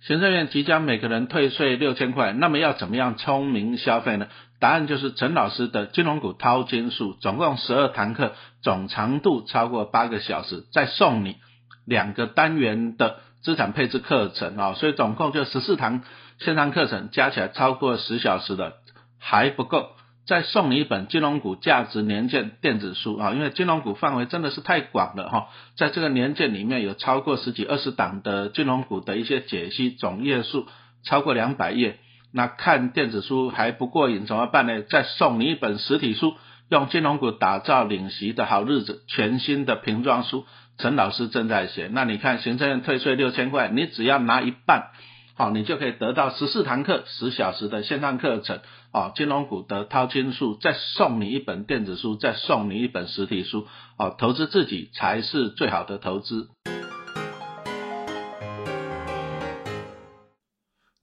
行政院即将每个人退税六千块，那么要怎么样聪明消费呢？答案就是陈老师的金融股淘金术，总共十二堂课，总长度超过八个小时，再送你两个单元的资产配置课程啊，所以总共就十四堂线上课程，加起来超过十小时的还不够。再送你一本金融股价值年鉴电子书啊，因为金融股范围真的是太广了哈，在这个年鉴里面有超过十几二十档的金融股的一些解析，总页数超过两百页。那看电子书还不过瘾，怎么办呢？再送你一本实体书，用金融股打造领席的好日子，全新的瓶装书，陈老师正在写。那你看行政院退税六千块，你只要拿一半。好，你就可以得到十四堂课十小时的线上课程，哦，金融股的淘金术，再送你一本电子书，再送你一本实体书，哦，投资自己才是最好的投资。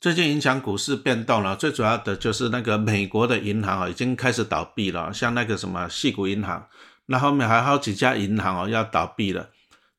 最近影响股市变动了，最主要的就是那个美国的银行啊，已经开始倒闭了，像那个什么细谷银行，那后面还好几家银行哦要倒闭了。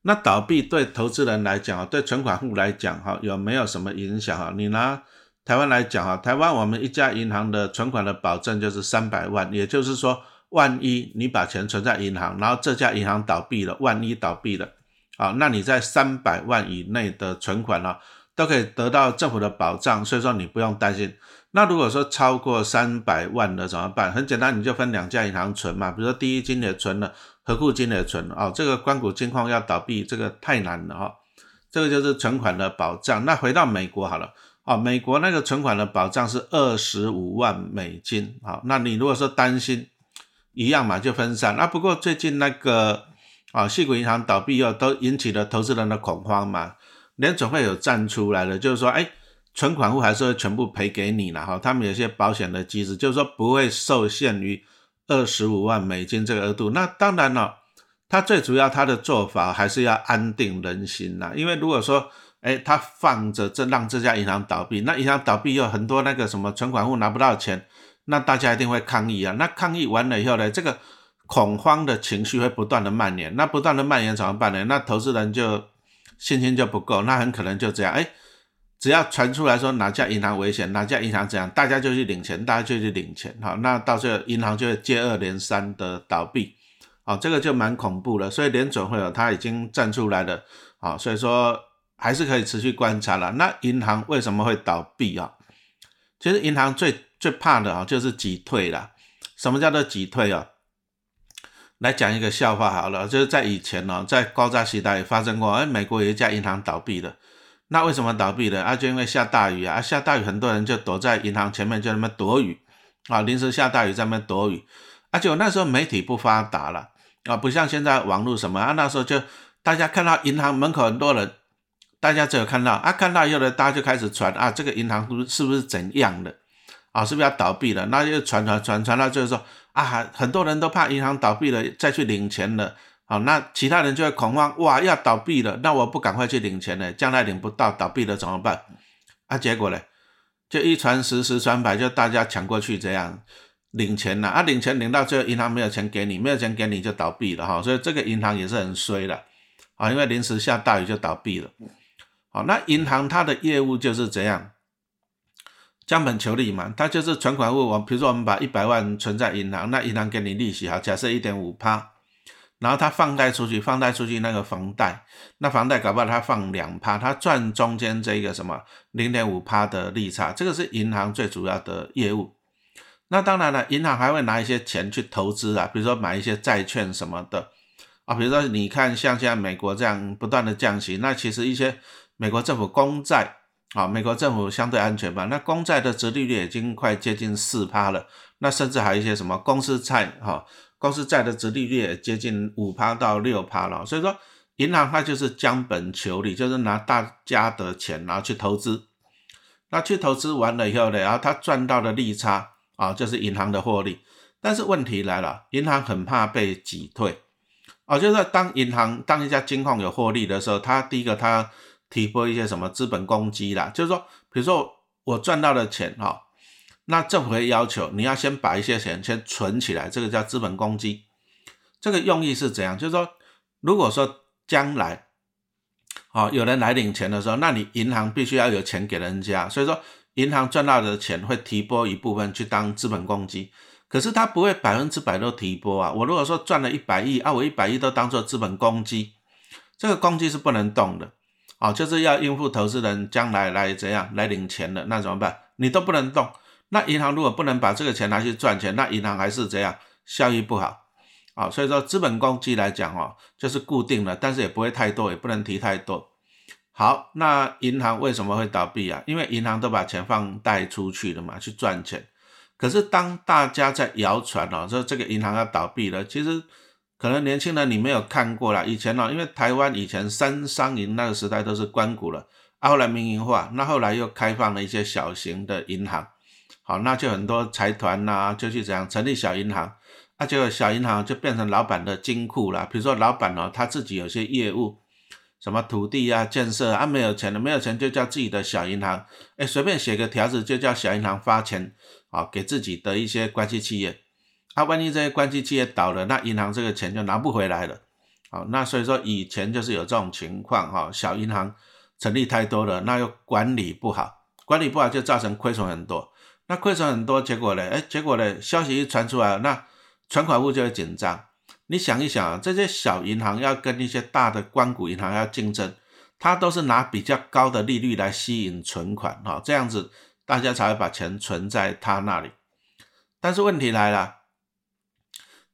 那倒闭对投资人来讲啊，对存款户来讲哈，有没有什么影响啊？你拿台湾来讲啊，台湾我们一家银行的存款的保证就是三百万，也就是说，万一你把钱存在银行，然后这家银行倒闭了，万一倒闭了，啊，那你在三百万以内的存款呢，都可以得到政府的保障，所以说你不用担心。那如果说超过三百万的怎么办？很简单，你就分两家银行存嘛，比如说第一金也存了。何库金的存哦，这个关谷金矿要倒闭，这个太难了哈。这个就是存款的保障。那回到美国好了，哦，美国那个存款的保障是二十五万美金。好，那你如果说担心，一样嘛，就分散。那不过最近那个啊，细谷银行倒闭又都引起了投资人的恐慌嘛，联总会有站出来了，就是说，哎，存款户还是会全部赔给你了哈。他们有些保险的机制，就是说不会受限于。二十五万美金这个额度，那当然了，他最主要他的做法还是要安定人心呐。因为如果说，哎，他放着这让这家银行倒闭，那银行倒闭又很多那个什么存款户拿不到钱，那大家一定会抗议啊。那抗议完了以后呢，这个恐慌的情绪会不断的蔓延，那不断的蔓延怎么办呢？那投资人就信心就不够，那很可能就这样，哎。只要传出来说哪家银行危险，哪家银行怎样，大家就去领钱，大家就去领钱，哈，那到时候银行就会接二连三的倒闭，啊，这个就蛮恐怖了。所以联准会有他已经站出来了，啊，所以说还是可以持续观察了。那银行为什么会倒闭啊？其实银行最最怕的啊就是挤退了。什么叫做挤退啊？来讲一个笑话好了，就是在以前呢，在高扎时代发生过，哎，美国有一家银行倒闭了。那为什么倒闭了？啊，就因为下大雨啊！下大雨，很多人就躲在银行前面，就那么躲雨啊。临时下大雨，在那边躲雨。而且那时候媒体不发达了啊，不像现在网络什么啊。那时候就大家看到银行门口很多人，大家只有看到啊，看到以后呢，大家就开始传啊，这个银行是不是不是怎样的啊？是不是要倒闭了？那就传传传传到就是说啊，很多人都怕银行倒闭了，再去领钱了。好，那其他人就会恐慌，哇，要倒闭了，那我不赶快去领钱呢？将来领不到，倒闭了怎么办？啊，结果呢，就一传十，十传百，就大家抢过去这样领钱了。啊，领钱领到最后，银行没有钱给你，没有钱给你就倒闭了哈。所以这个银行也是很衰的啊，因为临时下大雨就倒闭了。好，那银行它的业务就是这样，降本求利嘛，它就是存款户，我比如说我们把一百万存在银行，那银行给你利息，好，假设一点五趴。然后他放贷出去，放贷出去那个房贷，那房贷搞不好他放两趴，他赚中间这个什么零点五趴的利差，这个是银行最主要的业务。那当然了，银行还会拿一些钱去投资啊，比如说买一些债券什么的啊，比如说你看像现在美国这样不断的降息，那其实一些美国政府公债啊，美国政府相对安全吧，那公债的殖利率已经快接近四趴了，那甚至还有一些什么公司债哈。公司债的殖利率也接近五趴到六趴了，所以说银行它就是将本求利，就是拿大家的钱然后去投资，那去投资完了以后呢，然后他赚到的利差啊，就是银行的获利。但是问题来了，银行很怕被挤退啊，就是当银行当一家金矿有获利的时候，它第一个它提拨一些什么资本公积啦，就是说，比如说我赚到的钱哈。那政府会要求你要先把一些钱先存起来，这个叫资本公积。这个用意是怎样？就是说，如果说将来，哦，有人来领钱的时候，那你银行必须要有钱给人家，所以说银行赚到的钱会提拨一部分去当资本公积，可是它不会百分之百都提拨啊。我如果说赚了一百亿啊，我一百亿都当做资本公积，这个公积是不能动的，哦，就是要应付投资人将来来怎样来领钱的，那怎么办？你都不能动。那银行如果不能把这个钱拿去赚钱，那银行还是这样效益不好啊？所以说资本公积来讲哦，就是固定的，但是也不会太多，也不能提太多。好，那银行为什么会倒闭啊？因为银行都把钱放贷出去了嘛，去赚钱。可是当大家在谣传哦，说这个银行要倒闭了，其实可能年轻人你没有看过啦。以前哦，因为台湾以前三商银那个时代都是官股了，后来民营化，那后来又开放了一些小型的银行。好，那就很多财团呐，就去怎样成立小银行，那就小银行就变成老板的金库了。比如说老板哦，他自己有些业务，什么土地啊、建设啊，没有钱的，没有钱就叫自己的小银行，哎，随便写个条子就叫小银行发钱，啊，给自己的一些关系企业。啊，万一这些关系企业倒了，那银行这个钱就拿不回来了。好，那所以说以前就是有这种情况哈，小银行成立太多了，那又管理不好，管理不好就造成亏损很多。那亏损很多，结果呢？哎，结果呢？消息一传出来，那存款户就会紧张。你想一想啊，这些小银行要跟一些大的关谷银行要竞争，它都是拿比较高的利率来吸引存款，哈，这样子大家才会把钱存在它那里。但是问题来了，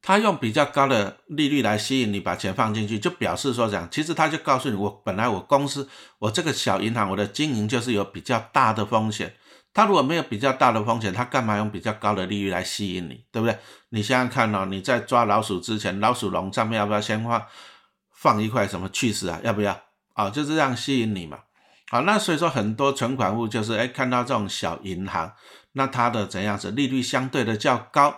他用比较高的利率来吸引你把钱放进去，就表示说讲，其实他就告诉你，我本来我公司我这个小银行我的经营就是有比较大的风险。他如果没有比较大的风险，他干嘛用比较高的利率来吸引你，对不对？你想想看哦，你在抓老鼠之前，老鼠笼上面要不要先放放一块什么去死啊？要不要？啊，就是这样吸引你嘛。好，那所以说很多存款户就是哎看到这种小银行，那它的怎样子利率相对的较高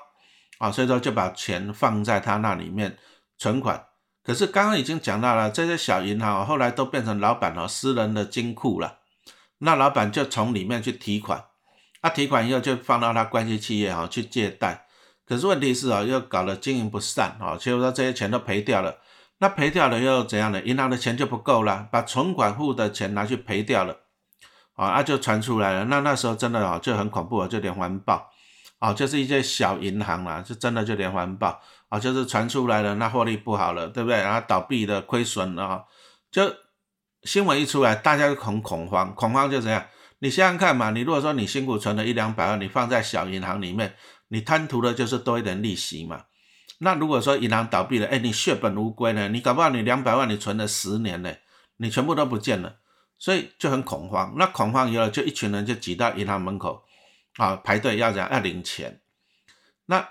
啊，所以说就把钱放在他那里面存款。可是刚刚已经讲到了，这些小银行后来都变成老板哦私人的金库了。那老板就从里面去提款，他提款以后就放到他关系企业哈去借贷，可是问题是啊，又搞得经营不善啊，所以说这些钱都赔掉了。那赔掉了又怎样呢？银行的钱就不够了，把存款户的钱拿去赔掉了，啊，那就传出来了。那那时候真的啊就很恐怖啊，就连环爆啊，就是一些小银行啦，就真的就连环爆啊，就是传出来了，那获利不好了，对不对？然后倒闭的亏损啊，就。新闻一出来，大家就很恐慌，恐慌就怎样。你想想看嘛，你如果说你辛苦存了一两百万，你放在小银行里面，你贪图的就是多一点利息嘛。那如果说银行倒闭了，哎，你血本无归呢？你搞不好你两百万你存了十年呢，你全部都不见了，所以就很恐慌。那恐慌以后，就一群人就挤到银行门口啊，排队要怎样要领钱。那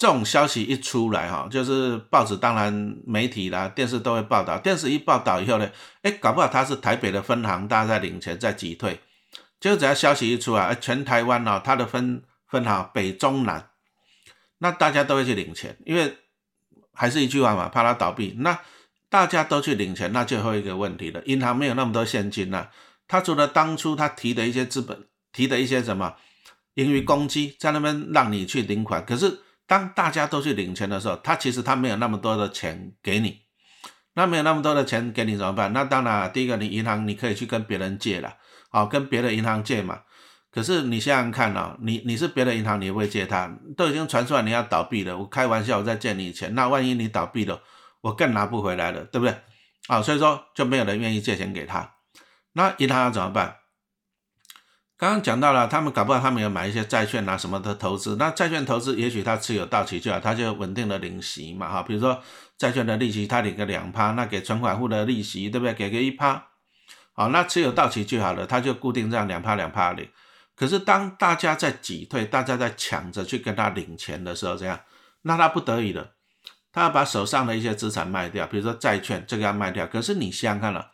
这种消息一出来，哈，就是报纸当然媒体啦、电视都会报道。电视一报道以后呢，哎，搞不好他是台北的分行，大家在领钱在挤退。就只要消息一出来，全台湾哦，他的分分行北中南，那大家都会去领钱，因为还是一句话嘛，怕他倒闭。那大家都去领钱，那最后一个问题了，银行没有那么多现金了。他除了当初他提的一些资本，提的一些什么盈余公积，在那边让你去领款，可是。当大家都去领钱的时候，他其实他没有那么多的钱给你，那没有那么多的钱给你怎么办？那当然，第一个你银行你可以去跟别人借了，好跟别的银行借嘛。可是你想想看哦，你你是别的银行，你也会借他？都已经传出来你要倒闭了，我开玩笑我再借你钱，那万一你倒闭了，我更拿不回来了，对不对？啊，所以说就没有人愿意借钱给他，那银行要怎么办？刚刚讲到了，他们搞不好他们有买一些债券啊什么的投资，那债券投资也许他持有到期就好，他就稳定的领息嘛哈，比如说债券的利息他领个两趴，那给存款户的利息对不对？给个一趴，好，那持有到期就好了，他就固定这样两趴两趴领。可是当大家在挤退，大家在抢着去跟他领钱的时候，这样，那他不得已了，他要把手上的一些资产卖掉，比如说债券这个要卖掉。可是你想想看了。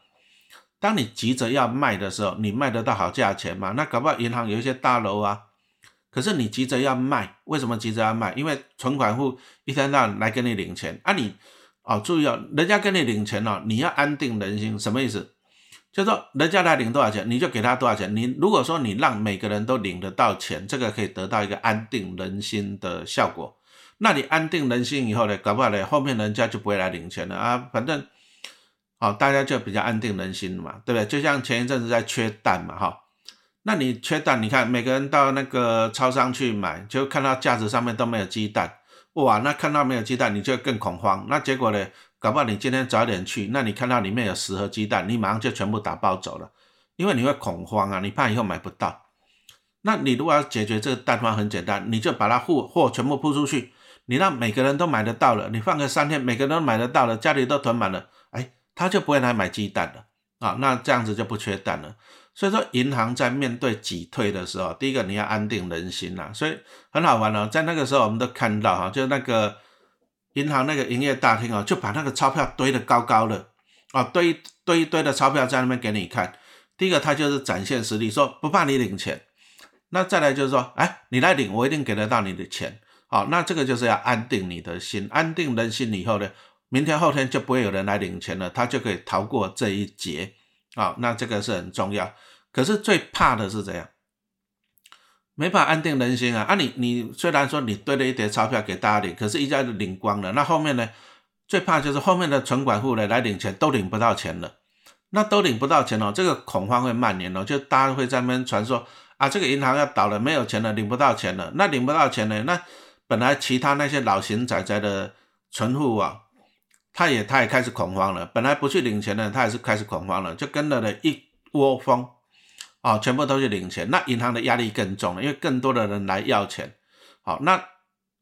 当你急着要卖的时候，你卖得到好价钱吗？那搞不好银行有一些大楼啊，可是你急着要卖，为什么急着要卖？因为存款户一天到晚来跟你领钱啊，你哦注意哦，人家跟你领钱哦，你要安定人心，什么意思？就说人家来领多少钱，你就给他多少钱。你如果说你让每个人都领得到钱，这个可以得到一个安定人心的效果。那你安定人心以后呢，搞不好呢，后面人家就不会来领钱了啊，反正。好，大家就比较安定人心嘛，对不对？就像前一阵子在缺蛋嘛，哈，那你缺蛋，你看每个人到那个超商去买，就看到架子上面都没有鸡蛋，哇，那看到没有鸡蛋，你就更恐慌。那结果呢，搞不好你今天早点去，那你看到里面有十盒鸡蛋，你马上就全部打包走了，因为你会恐慌啊，你怕以后买不到。那你如果要解决这个蛋荒，很简单，你就把它货货全部铺出去，你让每个人都买得到了，你放个三天，每个人都买得到了，家里都囤满了。哎他就不会来买鸡蛋了啊，那这样子就不缺蛋了。所以说，银行在面对挤退的时候，第一个你要安定人心呐。所以很好玩哦，在那个时候我们都看到哈，就那个银行那个营业大厅哦，就把那个钞票堆得高高的啊，堆堆一堆的钞票在那边给你看。第一个他就是展现实力，说不怕你领钱。那再来就是说，哎，你来领，我一定给得到你的钱。好，那这个就是要安定你的心，安定人心以后呢？明天后天就不会有人来领钱了，他就可以逃过这一劫啊！那这个是很重要。可是最怕的是这样，没法安定人心啊！啊，你你虽然说你堆了一叠钞票给大家领，可是一下子领光了，那后面呢？最怕就是后面的存款户呢来领钱都领不到钱了，那都领不到钱哦，这个恐慌会蔓延哦，就大家会在那边传说啊，这个银行要倒了，没有钱了，领不到钱了。那领不到钱呢？那本来其他那些老型仔仔的存户啊。他也他也开始恐慌了，本来不去领钱的，他也是开始恐慌了，就跟了了一窝蜂，啊，全部都去领钱，那银行的压力更重了，因为更多的人来要钱，好，那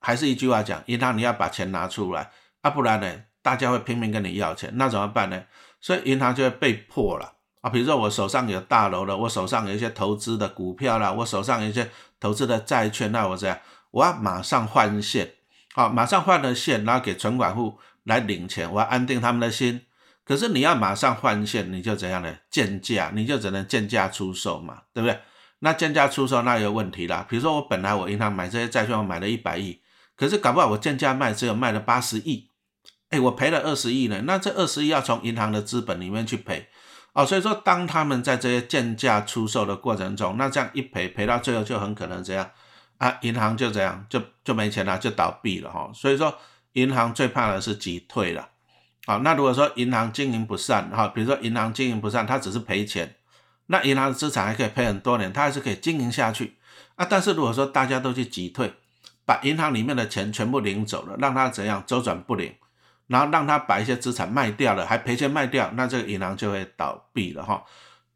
还是一句话讲，银行你要把钱拿出来，啊，不然呢，大家会拼命跟你要钱，那怎么办呢？所以银行就会被迫了，啊，比如说我手上有大楼了，我手上有一些投资的股票了，我手上有一些投资的债券，那我这样，我要马上换现，好，马上换了现，然后给存款户。来领钱，我要安定他们的心。可是你要马上换线，你就怎样呢？贱价，你就只能贱价出售嘛，对不对？那贱价出售那有问题啦。比如说我本来我银行买这些债券，我买了一百亿，可是搞不好我贱价卖只有卖了八十亿，哎，我赔了二十亿呢。那这二十亿要从银行的资本里面去赔哦。所以说，当他们在这些贱价出售的过程中，那这样一赔赔到最后就很可能这样啊，银行就这样就就没钱了，就倒闭了哈。所以说。银行最怕的是挤退了，好，那如果说银行经营不善，哈，比如说银行经营不善，它只是赔钱，那银行的资产还可以赔很多年，它还是可以经营下去啊。但是如果说大家都去挤退，把银行里面的钱全部领走了，让它怎样周转不灵，然后让它把一些资产卖掉了，还赔钱卖掉，那这个银行就会倒闭了哈。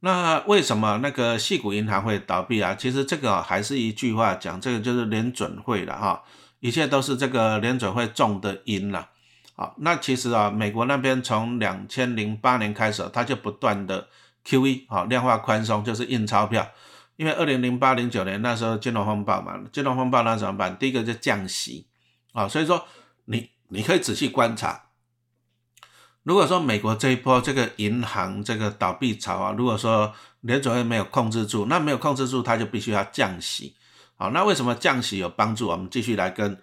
那为什么那个细股银行会倒闭啊？其实这个还是一句话讲，这个就是联准会了哈。一切都是这个联准会中的因了，好，那其实啊，美国那边从两千零八年开始，它就不断的 QE，好，量化宽松就是印钞票，因为二零零八零九年那时候金融风暴嘛，金融风暴那怎么办？第一个就降息，啊，所以说你你可以仔细观察，如果说美国这一波这个银行这个倒闭潮啊，如果说联准会没有控制住，那没有控制住，它就必须要降息。好，那为什么降息有帮助？我们继续来跟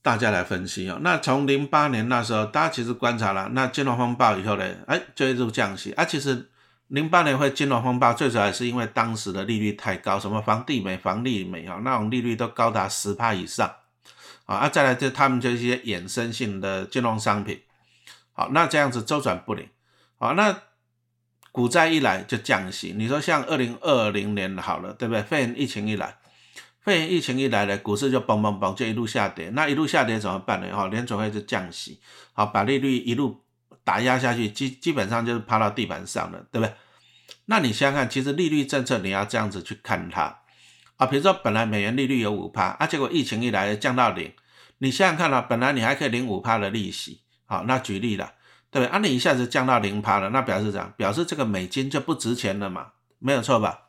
大家来分析哦。那从零八年那时候，大家其实观察了，那金融风暴以后呢，哎，就一路降息。啊，其实零八年会金融风暴，最主要是因为当时的利率太高，什么房地美、房利美啊，那种利率都高达十帕以上。啊，再来就他们就一些衍生性的金融商品。好，那这样子周转不灵。好，那股债一来就降息。你说像二零二零年好了，对不对？肺炎疫情一来。肺炎疫情一来呢，股市就嘣嘣嘣就一路下跌。那一路下跌怎么办呢？哈，联准会就降息，好，把利率一路打压下去，基基本上就是趴到地板上了，对不对？那你想想看，其实利率政策你要这样子去看它啊。比如说本来美元利率有五趴，啊，结果疫情一来降到零，你想想看啊，本来你还可以领五趴的利息，好，那举例了，对不对？啊，你一下子降到零趴了，那表示什么？表示这个美金就不值钱了嘛，没有错吧？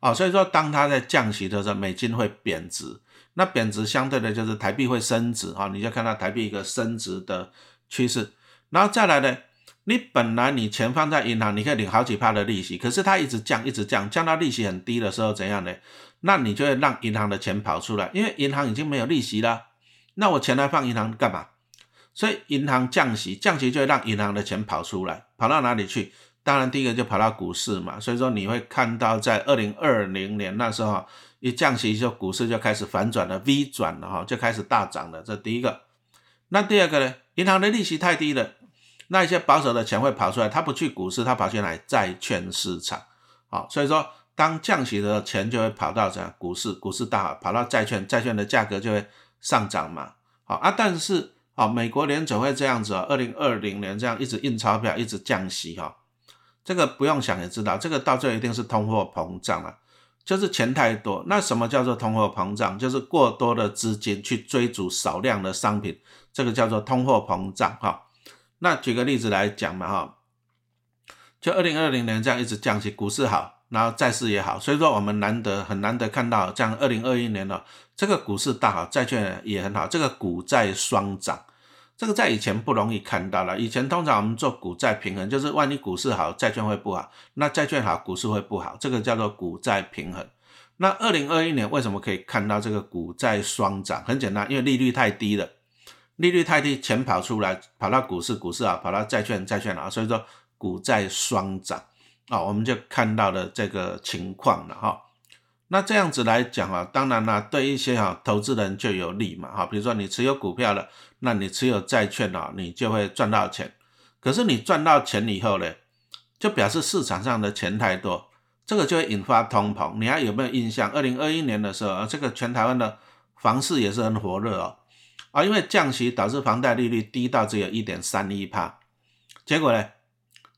哦，所以说当它在降息的时候，美金会贬值，那贬值相对的就是台币会升值啊，你就看到台币一个升值的趋势。然后再来呢，你本来你钱放在银行，你可以领好几趴的利息，可是它一直降，一直降，降到利息很低的时候怎样呢？那你就会让银行的钱跑出来，因为银行已经没有利息了，那我钱来放银行干嘛？所以银行降息，降息就会让银行的钱跑出来，跑到哪里去？当然，第一个就跑到股市嘛，所以说你会看到在二零二零年那时候一降息，就股市就开始反转了，V 转了哈，就开始大涨了。这第一个。那第二个呢？银行的利息太低了，那一些保守的钱会跑出来，他不去股市，他跑去哪？债券市场。好，所以说当降息的钱就会跑到怎样？股市，股市大好，跑到债券，债券的价格就会上涨嘛。好啊，但是啊，美国联准会这样子啊，二零二零年这样一直印钞票，一直降息哈，这个不用想也知道，这个到最后一定是通货膨胀了。就是钱太多，那什么叫做通货膨胀？就是过多的资金去追逐少量的商品，这个叫做通货膨胀哈。那举个例子来讲嘛哈，就二零二零年这样一直降息，股市好，然后债市也好，所以说我们难得很难得看到这样二零二一年呢，这个股市大好，债券也很好，这个股债双涨。这个在以前不容易看到了。以前通常我们做股债平衡，就是万一股市好，债券会不好；那债券好，股市会不好。这个叫做股债平衡。那二零二一年为什么可以看到这个股债双涨？很简单，因为利率太低了，利率太低，钱跑出来，跑到股市，股市啊，跑到债券，债券啊，所以说股债双涨啊，我们就看到了这个情况了哈。那这样子来讲啊，当然啦，对一些哈投资人就有利嘛哈，比如说你持有股票了，那你持有债券啊，你就会赚到钱。可是你赚到钱以后呢，就表示市场上的钱太多，这个就会引发通膨。你还有没有印象？二零二一年的时候啊，这个全台湾的房市也是很火热哦啊，因为降息导致房贷利率低到只有一点三一帕，结果呢，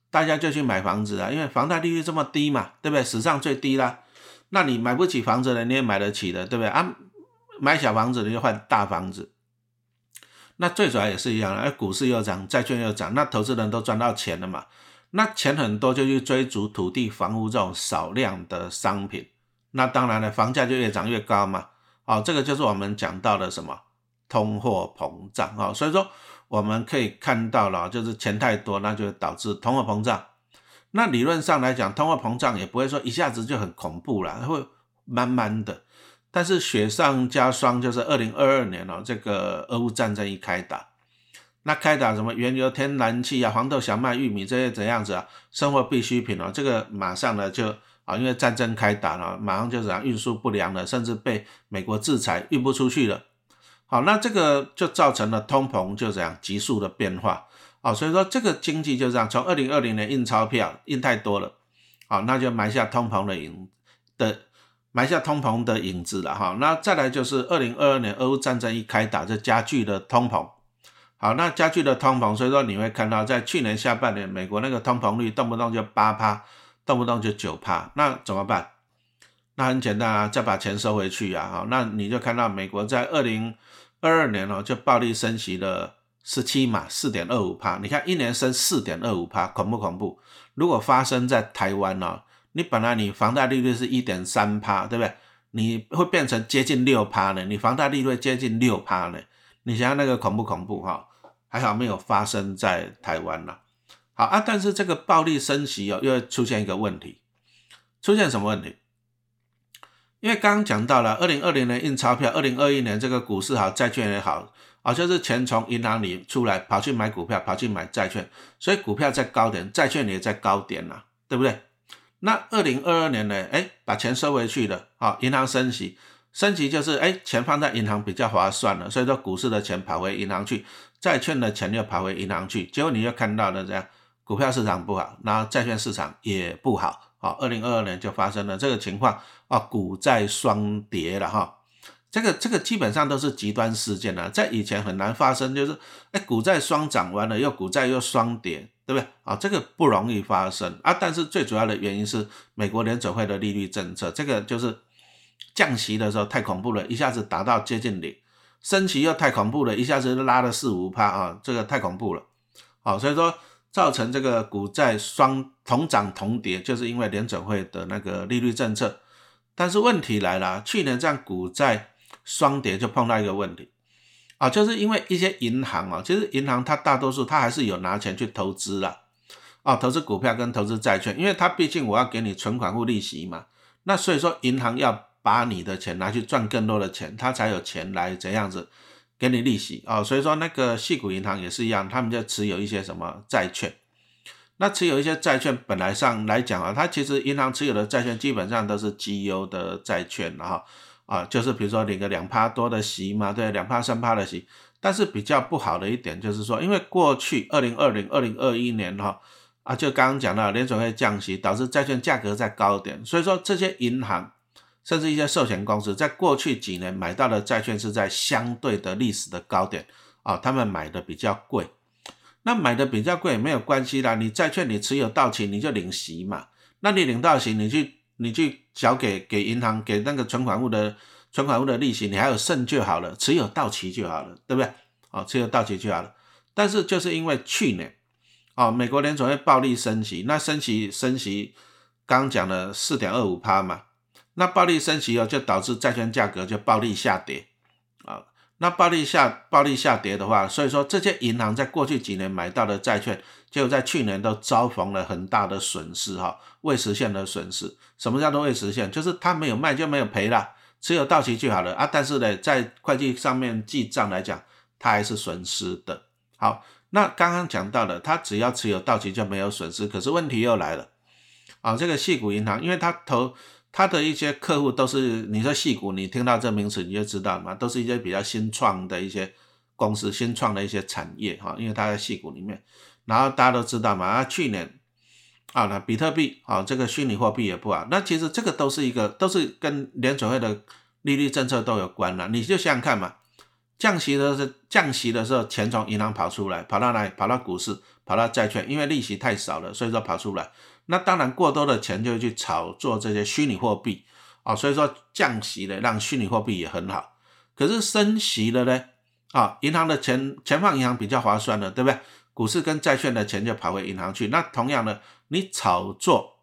大家就去买房子啊，因为房贷利率这么低嘛，对不对？史上最低啦。那你买不起房子的，你也买得起的，对不对啊？买小房子你就换大房子。那最主要也是一样的，股市又涨，债券又涨，那投资人都赚到钱了嘛？那钱很多就去追逐土地、房屋这种少量的商品，那当然了，房价就越涨越高嘛。哦，这个就是我们讲到的什么通货膨胀啊。所以说我们可以看到了，就是钱太多，那就导致通货膨胀。那理论上来讲，通货膨胀也不会说一下子就很恐怖了，会慢慢的。但是雪上加霜，就是二零二二年哦，这个俄乌战争一开打，那开打什么原油、天然气啊、黄豆、小麦、玉米这些怎样子啊，生活必需品哦，这个马上呢就啊，因为战争开打了，马上就怎样运输不良了，甚至被美国制裁运不出去了。好，那这个就造成了通膨就这样急速的变化。哦，所以说这个经济就这样，从二零二零年印钞票印太多了，好，那就埋下通膨的影的埋下通膨的影子了哈。那再来就是二零二二年俄乌战争一开打，就加剧了通膨。好，那加剧了通膨，所以说你会看到在去年下半年，美国那个通膨率动不动就八趴，动不动就九趴，那怎么办？那很简单啊，再把钱收回去啊。好，那你就看到美国在二零二二年哦，就暴力升息了。十七嘛，四点二五帕，你看一年升四点二五帕，恐不恐怖？如果发生在台湾呢？你本来你房贷利率是一点三趴，对不对？你会变成接近六帕呢？你房贷利率接近六帕呢？你想想那个恐不恐怖哈？还好没有发生在台湾了。好啊，但是这个暴力升息哦，又出现一个问题，出现什么问题？因为刚刚讲到了，二零二零年印钞票，二零二一年这个股市好，债券也好。啊，就是钱从银行里出来，跑去买股票，跑去买债券，所以股票在高点，债券也在高点呐，对不对？那二零二二年呢？哎，把钱收回去了，好，银行升息，升息就是哎，钱放在银行比较划算了，所以说股市的钱跑回银行去，债券的钱又跑回银行去，结果你又看到了这样，股票市场不好，然后债券市场也不好，好，二零二二年就发生了这个情况，啊，股债双跌了哈。这个这个基本上都是极端事件了，在以前很难发生，就是哎股债双涨完了，又股债又双跌，对不对？啊，这个不容易发生啊。但是最主要的原因是美国联准会的利率政策，这个就是降息的时候太恐怖了，一下子达到接近零；升息又太恐怖了，一下子拉了四五趴啊，这个太恐怖了。好，所以说造成这个股债双同涨同跌，就是因为联准会的那个利率政策。但是问题来了，去年这样股债。双跌就碰到一个问题。啊，就是因为一些银行啊，其实银行它大多数它还是有拿钱去投资了啊，投资股票跟投资债券，因为它毕竟我要给你存款户利息嘛，那所以说银行要把你的钱拿去赚更多的钱，它才有钱来怎样子给你利息。啊，所以说那个细股银行也是一样，他们就持有一些什么债券，那持有一些债券本来上来讲啊，它其实银行持有的债券基本上都是绩优的债券哈。啊，啊就是比如说领个两趴多的息嘛，对，两趴三趴的息，但是比较不好的一点就是说，因为过去二零二零、二零二一年哈啊，就刚刚讲到联准会降息，导致债券价格在高点，所以说这些银行甚至一些寿险公司在过去几年买到的债券是在相对的历史的高点啊，他们买的比较贵。那买的比较贵没有关系啦，你债券你持有到期你就领息嘛，那你领到息你去你去缴给给银行给那个存款户的。存款户的利息你还有剩就好了，持有到期就好了，对不对？哦，持有到期就好了。但是就是因为去年，哦，美国联储会暴力升息，那升息升息，刚讲了四点二五趴嘛，那暴力升息哦，就导致债券价格就暴力下跌，啊，那暴力下暴力下跌的话，所以说这些银行在过去几年买到的债券，就在去年都遭逢了很大的损失哈，未实现的损失。什么叫做未实现？就是他没有卖就没有赔了。持有到期就好了啊，但是呢，在会计上面记账来讲，它还是损失的。好，那刚刚讲到的，它只要持有到期就没有损失。可是问题又来了啊，这个细股银行，因为它投他的一些客户都是你说细股，你听到这名词你就知道嘛，都是一些比较新创的一些公司、新创的一些产业哈，因为它在细股里面。然后大家都知道嘛，啊，去年。啊，那比特币啊，这个虚拟货币也不好。那其实这个都是一个，都是跟联储会的利率政策都有关了。你就想想看嘛，降息的是降息的时候，钱从银行跑出来，跑到哪里？跑到股市，跑到债券，因为利息太少了，所以说跑出来。那当然过多的钱就去炒作这些虚拟货币啊，所以说降息了，让虚拟货币也很好。可是升息了呢？啊，银行的钱钱放银行比较划算的，对不对？股市跟债券的钱就跑回银行去。那同样的。你炒作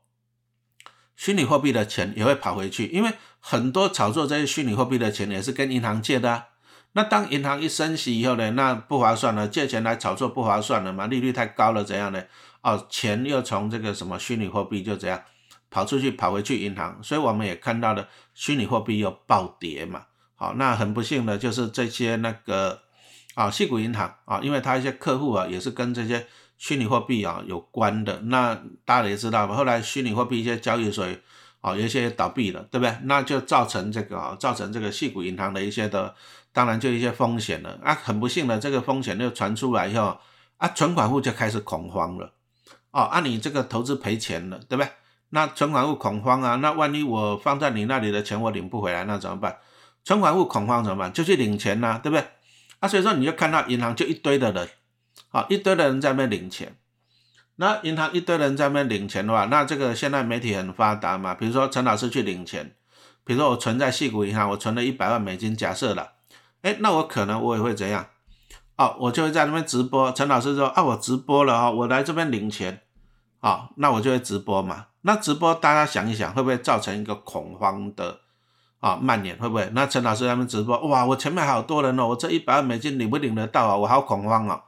虚拟货币的钱也会跑回去，因为很多炒作这些虚拟货币的钱也是跟银行借的啊。那当银行一升息以后呢，那不划算了，借钱来炒作不划算了嘛，利率太高了，怎样呢？哦，钱又从这个什么虚拟货币就这样跑出去，跑回去银行，所以我们也看到了虚拟货币又暴跌嘛。好，那很不幸的就是这些那个啊，细股银行啊，因为他一些客户啊也是跟这些。虚拟货币啊有关的，那大家也知道吧？后来虚拟货币一些交易所啊有一些倒闭了，对不对？那就造成这个啊，造成这个细股银行的一些的，当然就一些风险了啊。很不幸的，这个风险又传出来以后啊，存款户就开始恐慌了哦。啊，你这个投资赔钱了，对不对？那存款户恐慌啊，那万一我放在你那里的钱我领不回来，那怎么办？存款户恐慌怎么办？就去领钱呐，对不对？啊，所以说你就看到银行就一堆的人。好，一堆的人在那边领钱，那银行一堆人在那边领钱的话，那这个现在媒体很发达嘛，比如说陈老师去领钱，比如说我存在细谷银行，我存了一百万美金，假设了，哎，那我可能我也会怎样？哦，我就会在那边直播，陈老师说啊，我直播了哈，我来这边领钱，啊，那我就会直播嘛，那直播大家想一想，会不会造成一个恐慌的啊蔓延？会不会？那陈老师他们直播，哇，我前面好多人哦，我这一百万美金领不领得到啊？我好恐慌哦。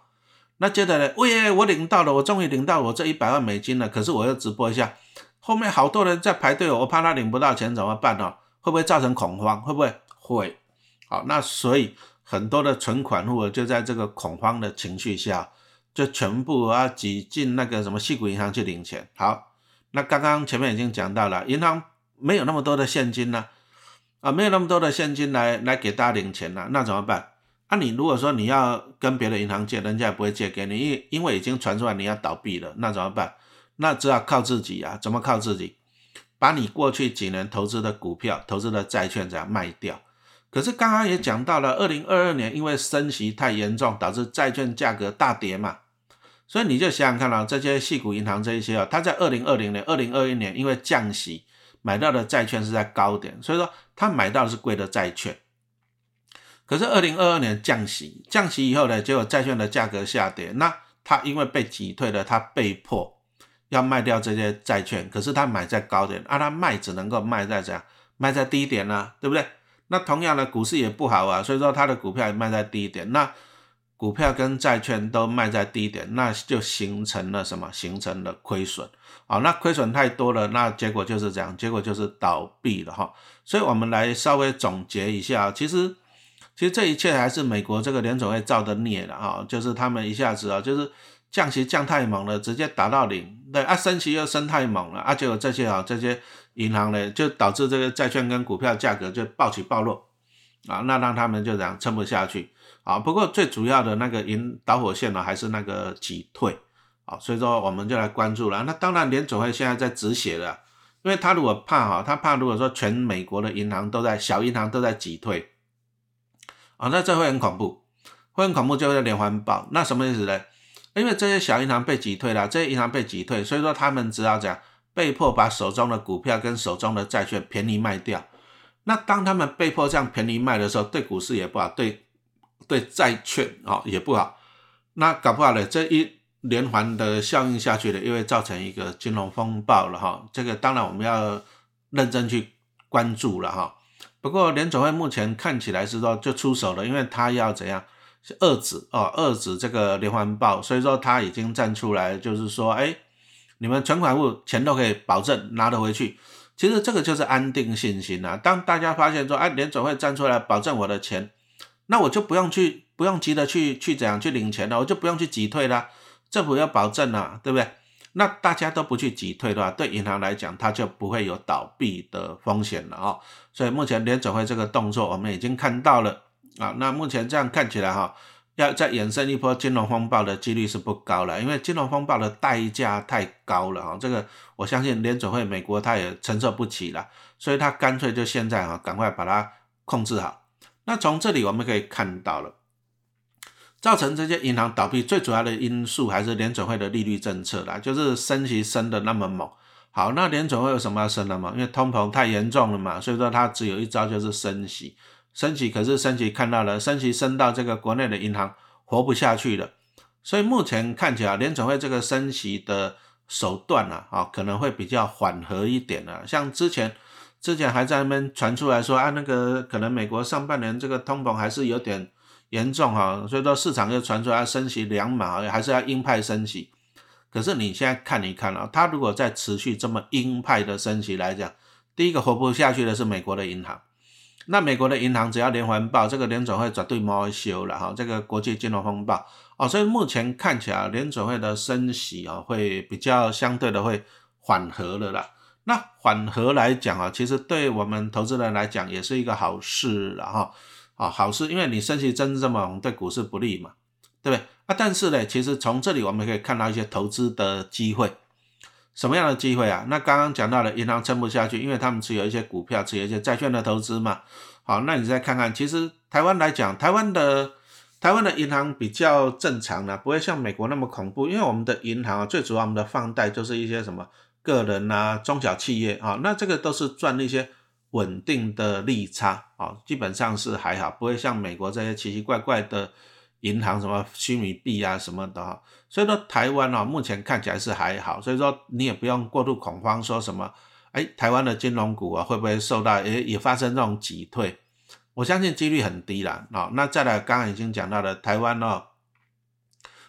那接着呢？喂，我领到了，我终于领到我这一百万美金了。可是我要直播一下，后面好多人在排队，我怕他领不到钱怎么办呢？会不会造成恐慌？会不会？会。好，那所以很多的存款户就在这个恐慌的情绪下，就全部啊挤进那个什么细谷银行去领钱。好，那刚刚前面已经讲到了，银行没有那么多的现金呢，啊，没有那么多的现金来来给大家领钱了，那怎么办？那你如果说你要跟别的银行借，人家也不会借给你，因因为已经传出来你要倒闭了，那怎么办？那只好靠自己啊！怎么靠自己？把你过去几年投资的股票、投资的债券这样卖掉。可是刚刚也讲到了，二零二二年因为升息太严重，导致债券价格大跌嘛，所以你就想想看啊，这些细股银行这一些啊，它在二零二零年、二零二一年因为降息买到的债券是在高点，所以说它买到的是贵的债券。可是二零二二年降息，降息以后呢，结果债券的价格下跌，那他因为被挤退了，他被迫要卖掉这些债券。可是他买在高点，啊，他卖只能够卖在怎样？卖在低点呢，对不对？那同样的股市也不好啊，所以说它的股票也卖在低点。那股票跟债券都卖在低点，那就形成了什么？形成了亏损啊。那亏损太多了，那结果就是这样，结果就是倒闭了哈。所以我们来稍微总结一下，其实。其实这一切还是美国这个联总会造的孽了哈，就是他们一下子啊，就是降息降太猛了，直接打到零，对啊，升息又升太猛了，啊，结果这些啊，这些银行呢，就导致这个债券跟股票价格就暴起暴落，啊，那让他们就这样撑不下去啊。不过最主要的那个引导火线呢，还是那个挤退啊，所以说我们就来关注了。那当然，联总会现在在止血了，因为他如果怕哈，他怕如果说全美国的银行都在小银行都在挤退啊，那这会很恐怖，会很恐怖，就会连环爆。那什么意思呢？因为这些小银行被挤退了，这些银行被挤退，所以说他们只好讲被迫把手中的股票跟手中的债券便宜卖掉。那当他们被迫这样便宜卖的时候，对股市也不好，对对债券啊也不好。那搞不好呢，这一连环的效应下去了，又会造成一个金融风暴了哈。这个当然我们要认真去关注了哈。不过联总会目前看起来是说就出手了，因为他要怎样？遏制哦，遏制这个连环爆，所以说他已经站出来，就是说，哎，你们存款户钱都可以保证拿得回去。其实这个就是安定信心啊。当大家发现说，哎，联总会站出来保证我的钱，那我就不用去，不用急着去去怎样去领钱了，我就不用去挤退了。政府要保证了，对不对？那大家都不去挤退的话，对银行来讲，它就不会有倒闭的风险了哦。所以目前联总会这个动作，我们已经看到了。啊，那目前这样看起来哈，要再衍生一波金融风暴的几率是不高了，因为金融风暴的代价太高了哈。这个我相信联准会美国他也承受不起了，所以他干脆就现在哈，赶快把它控制好。那从这里我们可以看到了，造成这些银行倒闭最主要的因素还是联准会的利率政策啦，就是升息升的那么猛。好，那联准会有什么要升的吗？因为通膨太严重了嘛，所以说它只有一招就是升息。升级可是升级看到了，升级升到这个国内的银行活不下去了，所以目前看起来联总会这个升息的手段呢，啊可能会比较缓和一点了。像之前之前还在那边传出来说啊，那个可能美国上半年这个通膨还是有点严重哈，所以说市场又传出来升息两码，还是要鹰派升息。可是你现在看一看啊，它如果再持续这么鹰派的升息来讲，第一个活不下去的是美国的银行。那美国的银行只要连环爆，这个联准会绝对没修了哈。这个国际金融风暴哦，所以目前看起来联准会的升息啊，会比较相对的会缓和了啦。那缓和来讲啊，其实对我们投资人来讲也是一个好事了哈。啊，好事，因为你升息真这么猛，对股市不利嘛，对不对？啊，但是呢，其实从这里我们可以看到一些投资的机会。什么样的机会啊？那刚刚讲到了银行撑不下去，因为他们持有一些股票，持有一些债券的投资嘛。好，那你再看看，其实台湾来讲，台湾的台湾的银行比较正常的，不会像美国那么恐怖。因为我们的银行啊，最主要我们的放贷就是一些什么个人啊、中小企业啊，那这个都是赚一些稳定的利差啊，基本上是还好，不会像美国这些奇奇怪怪的。银行什么虚拟币啊什么的哈，所以说台湾哦目前看起来是还好，所以说你也不用过度恐慌，说什么哎台湾的金融股啊会不会受到也也发生这种挤退？我相信几率很低啦。哦，那再来刚刚已经讲到了台湾哦，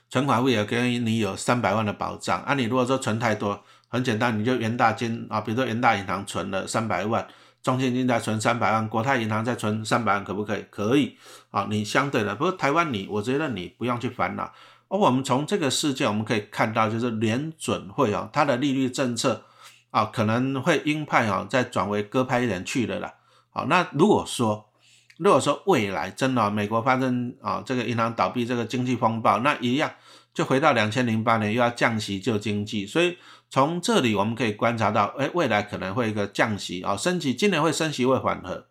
存款户也给你有三百万的保障啊，你如果说存太多，很简单，你就元大金啊，比如说元大银行存了三百万。中信金在存三百万，国泰银行在存三百万，可不可以？可以啊。你相对的，不过台湾你，我觉得你不用去烦恼。而我们从这个事件我们可以看到，就是联准会啊，它的利率政策啊，可能会鹰派啊，再转为鸽派一点去了啦。好，那如果说，如果说未来真的美国发生啊这个银行倒闭这个经济风暴，那一样就回到两千零八年又要降息救经济，所以。从这里我们可以观察到，哎，未来可能会一个降息啊，升息，今年会升息会缓和，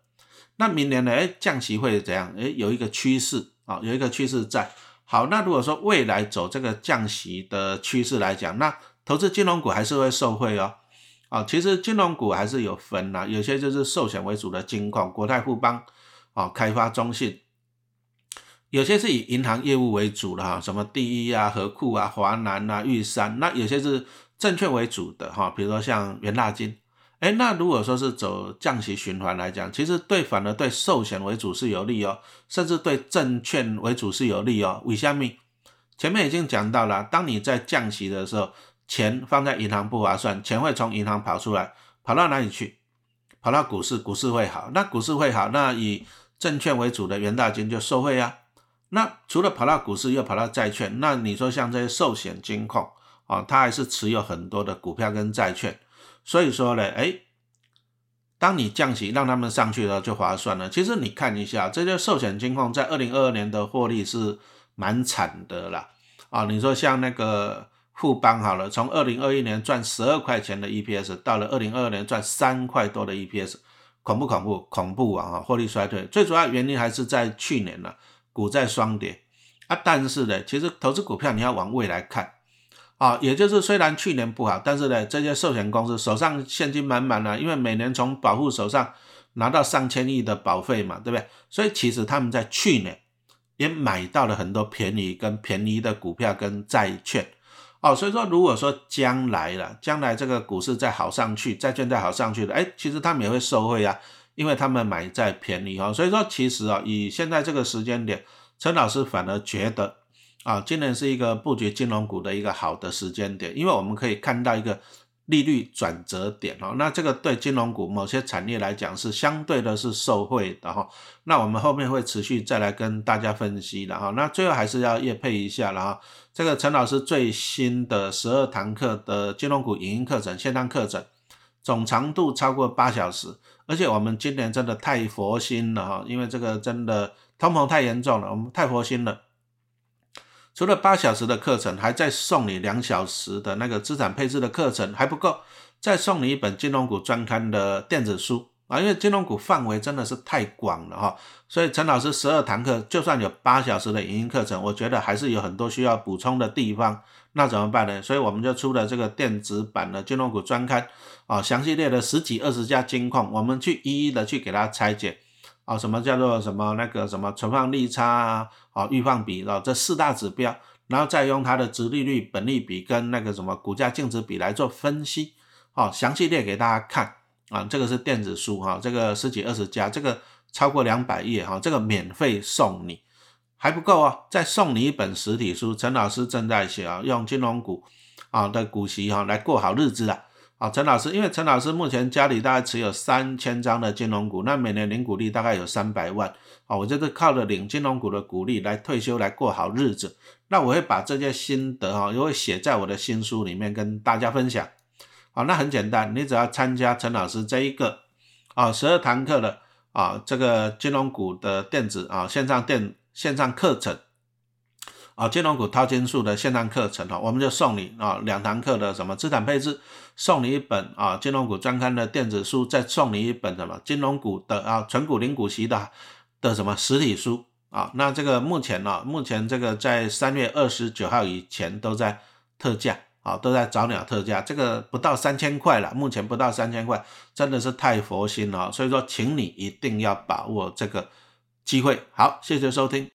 那明年呢？哎，降息会怎样？哎，有一个趋势啊，有一个趋势在。好，那如果说未来走这个降息的趋势来讲，那投资金融股还是会受惠哦。啊，其实金融股还是有分呐，有些就是寿险为主的金控，国泰富邦啊，开发中信，有些是以银行业务为主的哈，什么第一啊、和库啊、华南啊、玉山，那有些是。证券为主的哈，比如说像元大金，哎，那如果说是走降息循环来讲，其实对反而对寿险为主是有利哦，甚至对证券为主是有利哦。为什么？前面已经讲到了，当你在降息的时候，钱放在银行不划算，钱会从银行跑出来，跑到哪里去？跑到股市，股市会好，那股市会好，那以证券为主的元大金就受惠啊。那除了跑到股市，又跑到债券，那你说像这些寿险金控？啊，他还是持有很多的股票跟债券，所以说呢，哎，当你降息让他们上去了就划算了。其实你看一下这些寿险金控在二零二二年的获利是蛮惨的啦。啊，你说像那个富邦好了，从二零二一年赚十二块钱的 EPS，到了二零二二年赚三块多的 EPS，恐怖恐怖恐怖啊！获利衰退，最主要原因还是在去年呢，股债双跌啊。但是呢，其实投资股票你要往未来看啊，也就是虽然去年不好，但是呢，这些寿险公司手上现金满满了，因为每年从保护手上拿到上千亿的保费嘛，对不对？所以其实他们在去年。也买到了很多便宜跟便宜的股票跟债券，哦，所以说如果说将来了，将来这个股市再好上去，债券再好上去了，哎，其实他们也会受惠啊，因为他们买在便宜哈，所以说其实啊，以现在这个时间点，陈老师反而觉得啊，今年是一个布局金融股的一个好的时间点，因为我们可以看到一个。利率转折点哦，那这个对金融股某些产业来讲是相对的是受惠的哈。那我们后面会持续再来跟大家分析的哈。那最后还是要业配一下了哈。这个陈老师最新的十二堂课的金融股影音课程线上课程，总长度超过八小时，而且我们今年真的太佛心了哈，因为这个真的通膨太严重了，我们太佛心了。除了八小时的课程，还在送你两小时的那个资产配置的课程还不够，再送你一本金融股专刊的电子书啊！因为金融股范围真的是太广了哈，所以陈老师十二堂课，就算有八小时的影音课程，我觉得还是有很多需要补充的地方。那怎么办呢？所以我们就出了这个电子版的金融股专刊啊，详细列了十几二十家金矿，我们去一一的去给它拆解。啊，什么叫做什么那个什么存放利差啊，啊预放比啊，这四大指标，然后再用它的值利率、本利比跟那个什么股价净值比来做分析，好，详细列给大家看啊，这个是电子书哈，这个十几二十家，这个超过两百页哈，这个免费送你还不够啊，再送你一本实体书，陈老师正在写啊，用金融股啊的股息哈来过好日子啊。啊，陈老师，因为陈老师目前家里大概持有三千张的金融股，那每年领股利大概有三百万，啊，我就是靠着领金融股的股利来退休，来过好日子。那我会把这些心得哈，也会写在我的新书里面跟大家分享。好，那很简单，你只要参加陈老师这一个啊十二堂课的啊这个金融股的电子啊线上电线上课程。啊，金融股套金术的线上课程哦，我们就送你啊两堂课的什么资产配置，送你一本啊金融股专刊的电子书，再送你一本什么金融股的啊纯股零股息的的什么实体书啊。那这个目前呢，目前这个在三月二十九号以前都在特价啊，都在早鸟特价，这个不到三千块了，目前不到三千块，真的是太佛心了。所以说，请你一定要把握这个机会。好，谢谢收听。